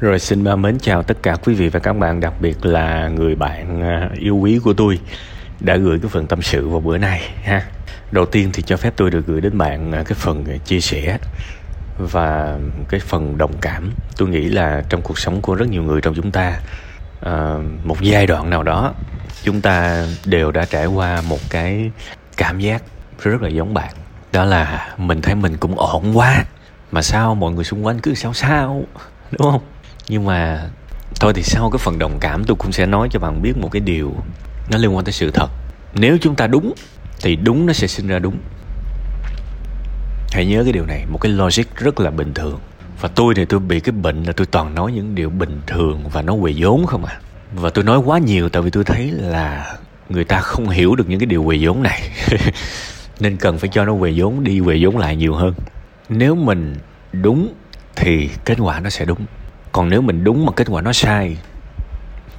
Rồi xin mến chào tất cả quý vị và các bạn, đặc biệt là người bạn à, yêu quý của tôi đã gửi cái phần tâm sự vào bữa nay ha. Đầu tiên thì cho phép tôi được gửi đến bạn à, cái phần à, chia sẻ và cái phần đồng cảm. Tôi nghĩ là trong cuộc sống của rất nhiều người trong chúng ta à, một giai đoạn nào đó chúng ta đều đã trải qua một cái cảm giác rất là giống bạn. Đó là mình thấy mình cũng ổn quá mà sao mọi người xung quanh cứ sao sao đúng không? Nhưng mà thôi thì sau cái phần đồng cảm tôi cũng sẽ nói cho bạn biết một cái điều nó liên quan tới sự thật. Nếu chúng ta đúng, thì đúng nó sẽ sinh ra đúng. Hãy nhớ cái điều này, một cái logic rất là bình thường. Và tôi thì tôi bị cái bệnh là tôi toàn nói những điều bình thường và nó quỳ vốn không à. Và tôi nói quá nhiều tại vì tôi thấy là người ta không hiểu được những cái điều quỳ vốn này. Nên cần phải cho nó quỳ vốn, đi quỳ vốn lại nhiều hơn. Nếu mình đúng thì kết quả nó sẽ đúng còn nếu mình đúng mà kết quả nó sai,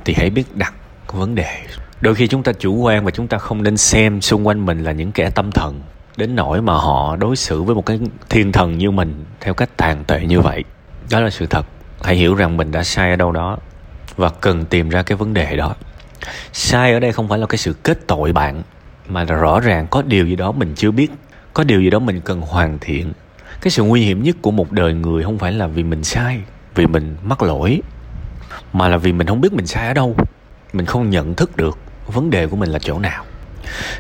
thì hãy biết đặt vấn đề. Đôi khi chúng ta chủ quan và chúng ta không nên xem xung quanh mình là những kẻ tâm thần, đến nỗi mà họ đối xử với một cái thiên thần như mình theo cách tàn tệ như vậy. Đó là sự thật. Hãy hiểu rằng mình đã sai ở đâu đó và cần tìm ra cái vấn đề đó. Sai ở đây không phải là cái sự kết tội bạn, mà là rõ ràng có điều gì đó mình chưa biết, có điều gì đó mình cần hoàn thiện. Cái sự nguy hiểm nhất của một đời người không phải là vì mình sai vì mình mắc lỗi, mà là vì mình không biết mình sai ở đâu. Mình không nhận thức được vấn đề của mình là chỗ nào.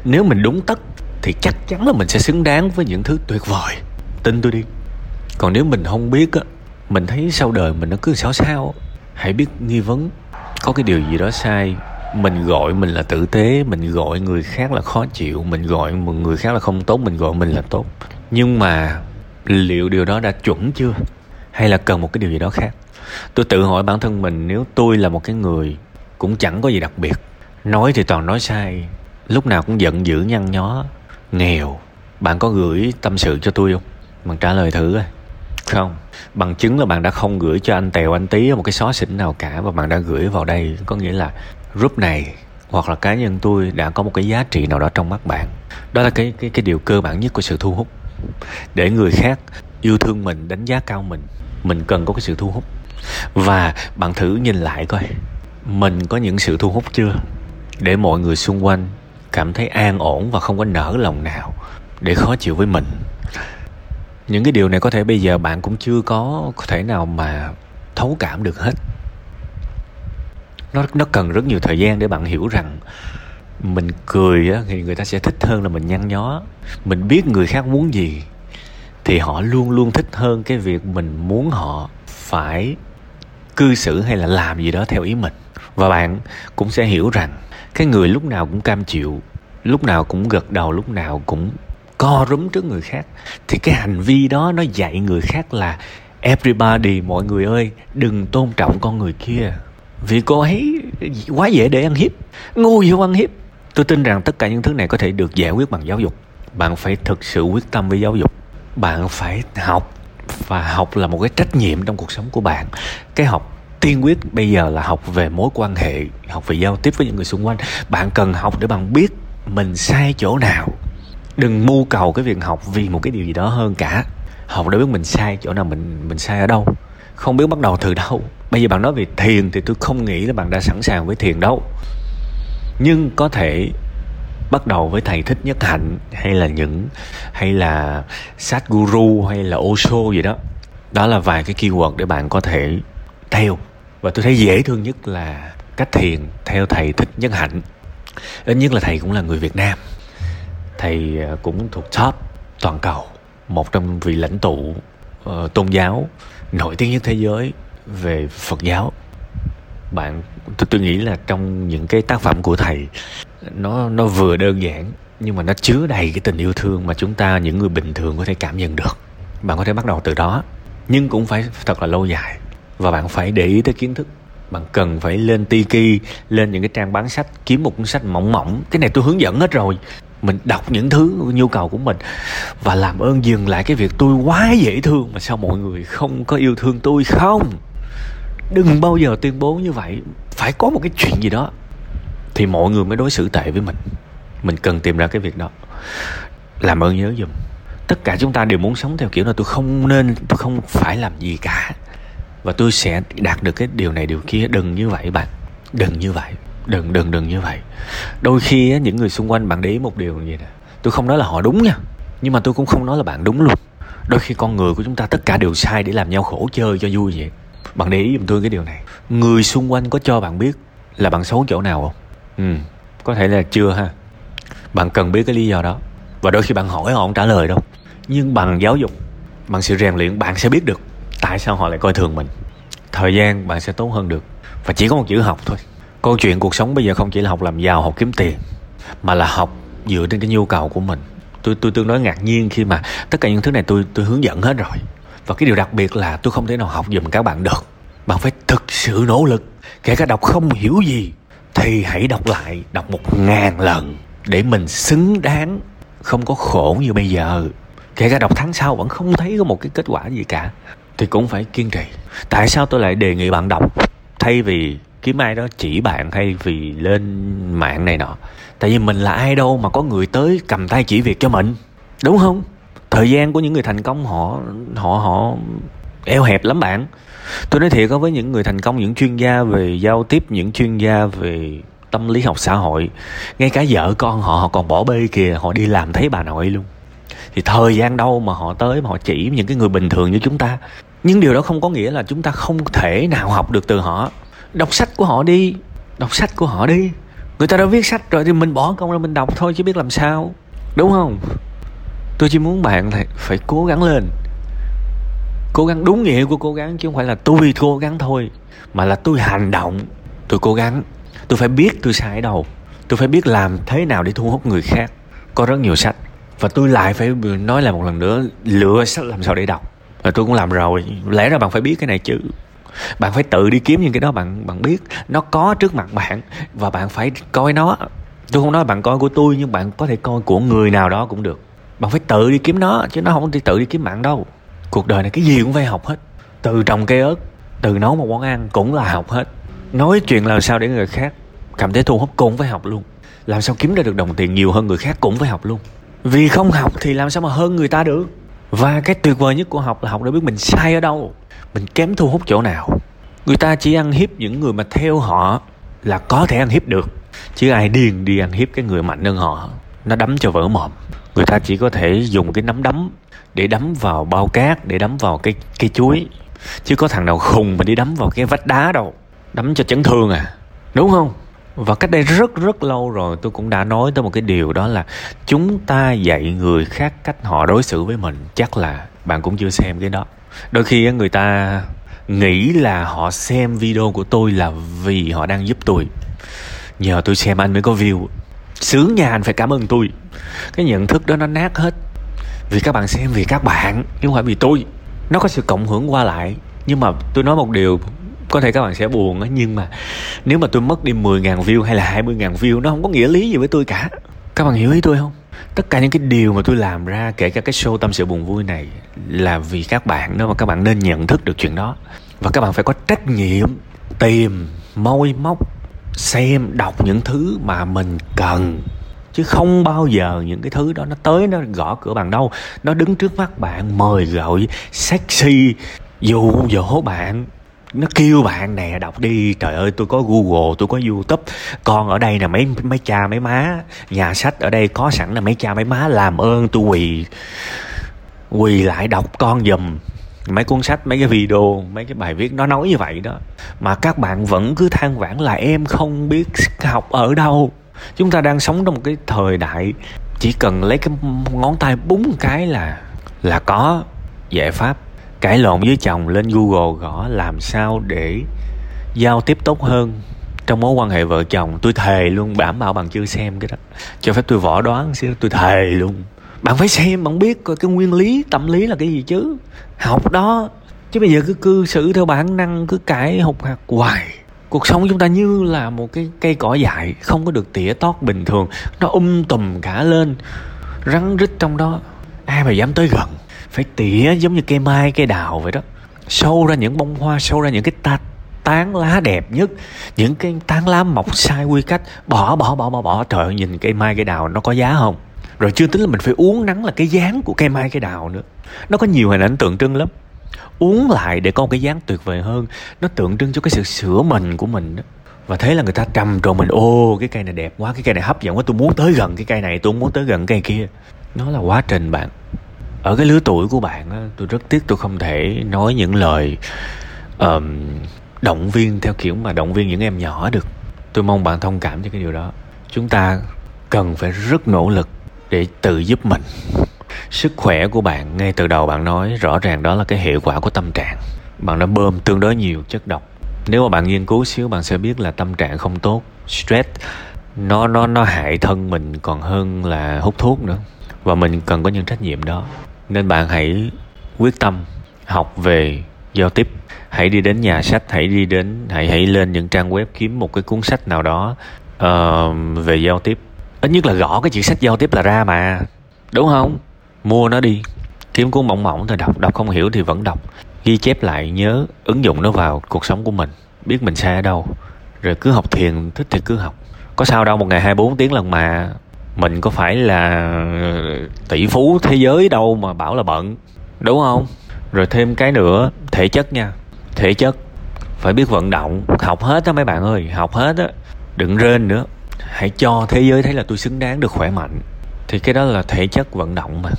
Nếu mình đúng tất thì chắc chắn là mình sẽ xứng đáng với những thứ tuyệt vời. Tin tôi đi. Còn nếu mình không biết á, mình thấy sau đời mình nó cứ sao sao hãy biết nghi vấn. Có cái điều gì đó sai, mình gọi mình là tử tế, mình gọi người khác là khó chịu, mình gọi một người khác là không tốt, mình gọi mình là tốt. Nhưng mà liệu điều đó đã chuẩn chưa? Hay là cần một cái điều gì đó khác? Tôi tự hỏi bản thân mình, nếu tôi là một cái người cũng chẳng có gì đặc biệt, nói thì toàn nói sai, lúc nào cũng giận dữ nhăn nhó, nghèo, bạn có gửi tâm sự cho tôi không? Bạn trả lời thử coi. Không, bằng chứng là bạn đã không gửi cho anh tèo anh tí một cái xó xỉnh nào cả và bạn đã gửi vào đây, có nghĩa là group này hoặc là cá nhân tôi đã có một cái giá trị nào đó trong mắt bạn. Đó là cái cái cái điều cơ bản nhất của sự thu hút. Để người khác yêu thương mình, đánh giá cao mình mình cần có cái sự thu hút. Và bạn thử nhìn lại coi mình có những sự thu hút chưa? Để mọi người xung quanh cảm thấy an ổn và không có nở lòng nào để khó chịu với mình. Những cái điều này có thể bây giờ bạn cũng chưa có có thể nào mà thấu cảm được hết. Nó nó cần rất nhiều thời gian để bạn hiểu rằng mình cười á, thì người ta sẽ thích hơn là mình nhăn nhó. Mình biết người khác muốn gì thì họ luôn luôn thích hơn cái việc mình muốn họ phải cư xử hay là làm gì đó theo ý mình. Và bạn cũng sẽ hiểu rằng cái người lúc nào cũng cam chịu, lúc nào cũng gật đầu, lúc nào cũng co rúm trước người khác, thì cái hành vi đó nó dạy người khác là everybody, mọi người ơi, đừng tôn trọng con người kia. Vì cô ấy quá dễ để ăn hiếp, ngu vô ăn hiếp. Tôi tin rằng tất cả những thứ này có thể được giải quyết bằng giáo dục. Bạn phải thực sự quyết tâm với giáo dục bạn phải học và học là một cái trách nhiệm trong cuộc sống của bạn. Cái học tiên quyết bây giờ là học về mối quan hệ, học về giao tiếp với những người xung quanh. Bạn cần học để bạn biết mình sai chỗ nào. Đừng mưu cầu cái việc học vì một cái điều gì đó hơn cả. Học để biết mình sai chỗ nào, mình mình sai ở đâu. Không biết bắt đầu từ đâu. Bây giờ bạn nói về thiền thì tôi không nghĩ là bạn đã sẵn sàng với thiền đâu. Nhưng có thể bắt đầu với thầy thích nhất hạnh hay là những hay là sát guru hay là osho gì đó. Đó là vài cái keyword để bạn có thể theo. Và tôi thấy dễ thương nhất là cách thiền theo thầy thích nhất hạnh. Ít nhất là thầy cũng là người việt nam. Thầy à, cũng thuộc top toàn cầu một trong vị lãnh tụ uh, tôn giáo nổi tiếng nhất thế giới về phật giáo bạn tôi, tôi nghĩ là trong những cái tác phẩm của thầy nó nó vừa đơn giản nhưng mà nó chứa đầy cái tình yêu thương mà chúng ta những người bình thường có thể cảm nhận được. Bạn có thể bắt đầu từ đó nhưng cũng phải thật là lâu dài. Và bạn phải để ý tới kiến thức. Bạn cần phải lên tiki lên những cái trang bán sách kiếm một cuốn sách mỏng mỏng. Cái này tôi hướng dẫn hết rồi. Mình đọc những thứ nhu cầu của mình và làm ơn dừng lại cái việc tôi quá dễ thương mà sao mọi người không có yêu thương tôi không? Đừng bao giờ tuyên bố như vậy. Phải có một cái chuyện gì đó. Thì mọi người mới đối xử tệ với mình. Mình cần tìm ra cái việc đó. Làm ơn nhớ giùm tất cả chúng ta đều muốn sống theo kiểu là tôi không nên tôi không phải làm gì cả. Và tôi sẽ đạt được cái điều này điều kia. Đừng như vậy bạn. Đừng như vậy. Đừng đừng đừng như vậy. Đôi khi á, những người xung quanh bạn để ý một điều gì nè. Tôi không nói là họ đúng nha. Nhưng mà tôi cũng không nói là bạn đúng luôn. Đôi khi con người của chúng ta tất cả đều sai để làm nhau khổ chơi cho vui vậy bạn để ý giùm tôi cái điều này. Người xung quanh có cho bạn biết là bạn xấu chỗ nào không? Ừ có thể là chưa ha. Bạn cần biết cái lý do đó. Và đôi khi bạn hỏi họ không trả lời đâu. Nhưng bằng giáo dục, bằng sự rèn luyện, bạn sẽ biết được tại sao họ lại coi thường mình. Thời gian bạn sẽ tốt hơn được. Và chỉ có một chữ học thôi. Câu chuyện cuộc sống bây giờ không chỉ là học làm giàu, học kiếm tiền, mà là học dựa trên cái nhu cầu của mình. Tôi tôi tương đối ngạc nhiên khi mà tất cả những thứ này tôi tôi hướng dẫn hết rồi và cái điều đặc biệt là tôi không thể nào học giùm các bạn được. Bạn phải thực sự nỗ lực. Kể cả đọc không hiểu gì, thì hãy đọc lại, đọc một ngàn lần để mình xứng đáng. Không có khổ như bây giờ. Kể cả đọc tháng sau vẫn không thấy có một cái kết quả gì cả. Thì cũng phải kiên trì. Tại sao tôi lại đề nghị bạn đọc? Thay vì kiếm ai đó chỉ bạn hay vì lên mạng này nọ. Tại vì mình là ai đâu mà có người tới cầm tay chỉ việc cho mình. Đúng không? Thời gian của những người thành công họ họ họ eo hẹp lắm bạn. Tôi nói thiệt có với những người thành công, những chuyên gia về giao tiếp, những chuyên gia về tâm lý học xã hội, ngay cả vợ con họ họ còn bỏ bê kìa, họ đi làm thấy bà nội luôn. Thì thời gian đâu mà họ tới mà họ chỉ những cái người bình thường như chúng ta? Nhưng điều đó không có nghĩa là chúng ta không thể nào học được từ họ. Đọc sách của họ đi, đọc sách của họ đi. Người ta đã viết sách rồi thì mình bỏ công ra mình đọc thôi chứ biết làm sao, đúng không? Tôi chỉ muốn bạn phải, phải cố gắng lên. Cố gắng đúng nghĩa của cố gắng chứ không phải là tôi cố gắng thôi mà là tôi hành động. Tôi cố gắng. Tôi phải biết tôi sai ở đâu. Tôi phải biết làm thế nào để thu hút người khác. Có rất nhiều sách. Và tôi lại phải nói lại một lần nữa lựa sách làm sao để đọc. Và tôi cũng làm rồi. Lẽ ra bạn phải biết cái này chứ. Bạn phải tự đi kiếm những cái đó bạn bạn biết. Nó có trước mặt bạn và bạn phải coi nó. Tôi không nói bạn coi của tôi nhưng bạn có thể coi của người nào đó cũng được bạn phải tự đi kiếm nó, chứ nó không đi tự đi kiếm bạn đâu. Cuộc đời này cái gì cũng phải học hết. Từ trồng cây ớt, từ nấu một món ăn cũng là học hết. Nói chuyện làm sao để người khác cảm thấy thu hút cũng phải học luôn. Làm sao kiếm ra được đồng tiền nhiều hơn người khác cũng phải học luôn. Vì không học thì làm sao mà hơn người ta được? Và cái tuyệt vời nhất của học là học để biết mình sai ở đâu. Mình kém thu hút chỗ nào. Người ta chỉ ăn hiếp những người mà theo họ là có thể ăn hiếp được. Chứ ai điên đi ăn hiếp cái người mạnh hơn họ, nó đấm cho vỡ mồm người ta chỉ có thể dùng cái nắm đấm để đấm vào bao cát, để đấm vào cái cây chuối. Chứ có thằng nào khùng mà đi đấm vào cái vách đá đâu. Đấm cho chấn thương à đúng không? Và cách đây rất rất lâu rồi tôi cũng đã nói tới một cái điều đó là chúng ta dạy người khác cách họ đối xử với mình. Chắc là bạn cũng chưa xem cái đó. Đôi khi người ta nghĩ là họ xem video của tôi là vì họ đang giúp tôi. Nhờ tôi xem anh mới có view sướng nhà anh phải cảm ơn tôi. Cái nhận thức đó nó nát hết. Vì các bạn xem, vì các bạn, chứ không phải vì tôi. Nó có sự cộng hưởng qua lại. Nhưng mà tôi nói một điều, có thể các bạn sẽ buồn á, nhưng mà nếu mà tôi mất đi 10.000 view hay là 20.000 view, nó không có nghĩa lý gì với tôi cả. Các bạn hiểu ý tôi không? Tất cả những cái điều mà tôi làm ra, kể cả cái show tâm sự buồn vui này, là vì các bạn đó mà các bạn nên nhận thức được chuyện đó. Và các bạn phải có trách nhiệm tìm, môi móc xem, đọc những thứ mà mình cần. Chứ không bao giờ những cái thứ đó nó tới, nó gõ cửa bạn đâu. Nó đứng trước mắt bạn, mời gọi, sexy, dụ dỗ bạn. Nó kêu bạn nè, đọc đi. Trời ơi, tôi có google, tôi có youtube. Con ở đây là mấy mấy cha, mấy má. Nhà sách ở đây có sẵn là mấy cha, mấy má làm ơn tôi quỳ quỳ lại đọc con giùm mấy cuốn sách, mấy cái video, mấy cái bài viết nó nói như vậy đó. Mà các bạn vẫn cứ than vãn là em không biết học ở đâu. Chúng ta đang sống trong một cái thời đại, chỉ cần lấy cái ngón tay búng cái là là có giải pháp. Cãi lộn với chồng lên google gõ làm sao để giao tiếp tốt hơn. Trong mối quan hệ vợ chồng, tôi thề luôn đảm bảo bạn chưa xem cái đó. Cho phép tôi võ đoán xíu, tôi thề luôn bạn phải xem, bạn biết coi cái nguyên lý, tâm lý là cái gì chứ. Học đó, chứ bây giờ cứ cư xử theo bản năng, cứ cãi hụt hạt hoài. Cuộc sống chúng ta như là một cái cây cỏ dại, không có được tỉa tót bình thường. Nó um tùm cả lên, rắn rít trong đó. Ai mà dám tới gần? Phải tỉa giống như cây mai, cây đào vậy đó. Sâu ra những bông hoa sâu ra những cái ta, tán lá đẹp nhất. Những cái tán lá mọc sai quy cách. Bỏ bỏ bỏ bỏ bỏ. Trời ơi, nhìn cây mai, cây đào nó có giá không? Rồi chưa tính là mình phải uống nắng là cái dáng của cây mai cây đào nữa. Nó có nhiều hình ảnh tượng trưng lắm. Uống lại để có một cái dáng tuyệt vời hơn. Nó tượng trưng cho cái sự sửa mình của mình đó. Và thế là người ta trầm trồ mình ô cái cây này đẹp quá cái cây này hấp dẫn quá tôi muốn tới gần cái cây này tôi muốn tới gần cây kia. Nó là quá trình bạn. Ở cái lứa tuổi của bạn á, tôi rất tiếc tôi không thể nói những lời um, động viên theo kiểu mà động viên những em nhỏ được. Tôi mong bạn thông cảm cho cái điều đó. Chúng ta cần phải rất nỗ lực để tự giúp mình. Sức khỏe của bạn ngay từ đầu bạn nói rõ ràng đó là cái hệ quả của tâm trạng. Bạn đã bơm tương đối nhiều chất độc. Nếu mà bạn nghiên cứu xíu bạn sẽ biết là tâm trạng không tốt stress nó nó nó hại thân mình còn hơn là hút thuốc nữa. Và mình cần có những trách nhiệm đó. Nên bạn hãy quyết tâm học về giao tiếp. Hãy đi đến nhà sách hãy đi đến hãy hãy lên những trang web kiếm một cái cuốn sách nào đó uh, về giao tiếp ít nhất là gõ cái chữ sách giao tiếp là ra mà. Đúng không? Mua nó đi. Kiếm cuốn mỏng mỏng thôi, đọc đọc không hiểu thì vẫn đọc. Ghi chép lại, nhớ, ứng dụng nó vào cuộc sống của mình. Biết mình sai ở đâu. Rồi cứ học thiền, thích thì cứ học. Có sao đâu, một ngày 24 tiếng lần mà mình có phải là tỷ phú thế giới đâu mà bảo là bận. Đúng không? Rồi thêm cái nữa, thể chất nha. Thể chất. Phải biết vận động. Học hết á mấy bạn ơi, học hết á. Đừng rên nữa hãy cho thế giới thấy là tôi xứng đáng được khỏe mạnh. Thì cái đó là thể chất vận động mà.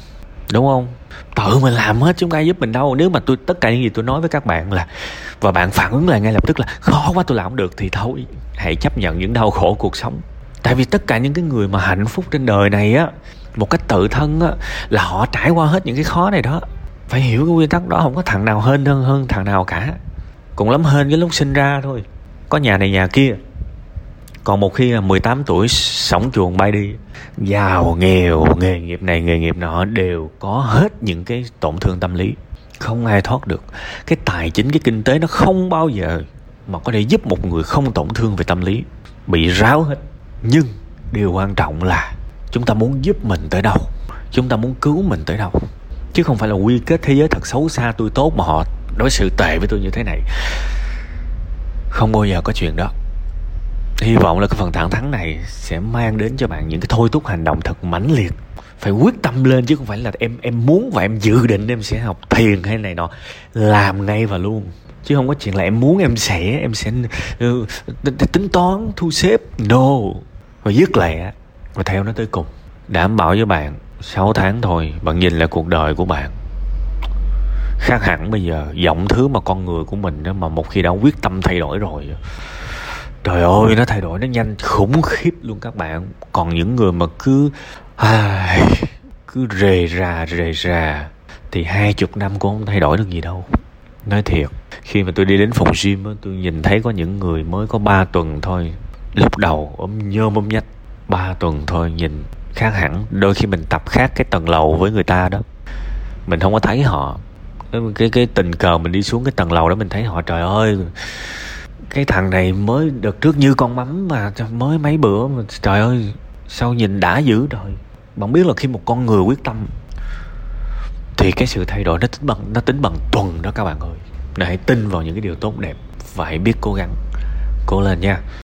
Đúng không? Tự mình làm hết chứ không ai giúp mình đâu. Nếu mà tôi, tất cả những gì tôi nói với các bạn là, và bạn phản ứng lại ngay lập tức là, khó quá, tôi làm không được, thì thôi. Hãy chấp nhận những đau khổ cuộc sống. Tại vì tất cả những cái người mà hạnh phúc trên đời này á, một cách tự thân á, là họ trải qua hết những cái khó này đó. Phải hiểu cái nguyên tắc đó, không có thằng nào hơn hơn hơn thằng nào cả. Cũng lắm hơn cái lúc sinh ra thôi. Có nhà này nhà kia còn một khi là 18 tuổi sống chuồng bay đi, giàu, nghèo, nghề nghiệp này, nghề nghiệp nọ đều có hết những cái tổn thương tâm lý. Không ai thoát được. Cái tài chính, cái kinh tế nó không bao giờ mà có thể giúp một người không tổn thương về tâm lý, bị ráo hết. Nhưng điều quan trọng là chúng ta muốn giúp mình tới đâu? Chúng ta muốn cứu mình tới đâu? Chứ không phải là quy kết thế giới thật xấu xa tôi tốt mà họ đối xử tệ với tôi như thế này. Không bao giờ có chuyện đó hy vọng là cái phần thẳng thắn này sẽ mang đến cho bạn những cái thôi thúc hành động thật mãnh liệt. Phải quyết tâm lên chứ không phải là em em muốn và em dự định em sẽ học thiền hay này nọ. Làm ngay và luôn. Chứ không có chuyện là em muốn em sẽ em sẽ ừ, tính toán, thu xếp no và dứt lẹ và theo nó tới cùng. Đảm bảo với bạn 6 tháng thôi, bạn nhìn lại cuộc đời của bạn. Khác hẳn bây giờ, giọng thứ mà con người của mình đó mà một khi đã quyết tâm thay đổi rồi trời ơi nó thay đổi nó nhanh khủng khiếp luôn các bạn. Còn những người mà cứ ai, cứ rề rà rề rà thì hai chục năm cũng không thay đổi được gì đâu. Nói thiệt khi mà tôi đi đến phòng gym á tôi nhìn thấy có những người mới có 3 tuần thôi lúc đầu ôm nhôm ôm nhách ba tuần thôi nhìn khác hẳn. Đôi khi mình tập khác cái tầng lầu với người ta đó. Mình không có thấy họ. Cái cái tình cờ mình đi xuống cái tầng lầu đó mình thấy họ trời ơi cái thằng này mới đợt trước như con mắm mà mới mấy bữa mà trời ơi, sao nhìn đã dữ rồi bạn biết là khi một con người quyết tâm thì cái sự thay đổi nó tính bằng, nó tính bằng tuần đó các bạn ơi. Hãy tin vào những cái điều tốt đẹp và hãy biết cố gắng, cố lên nha.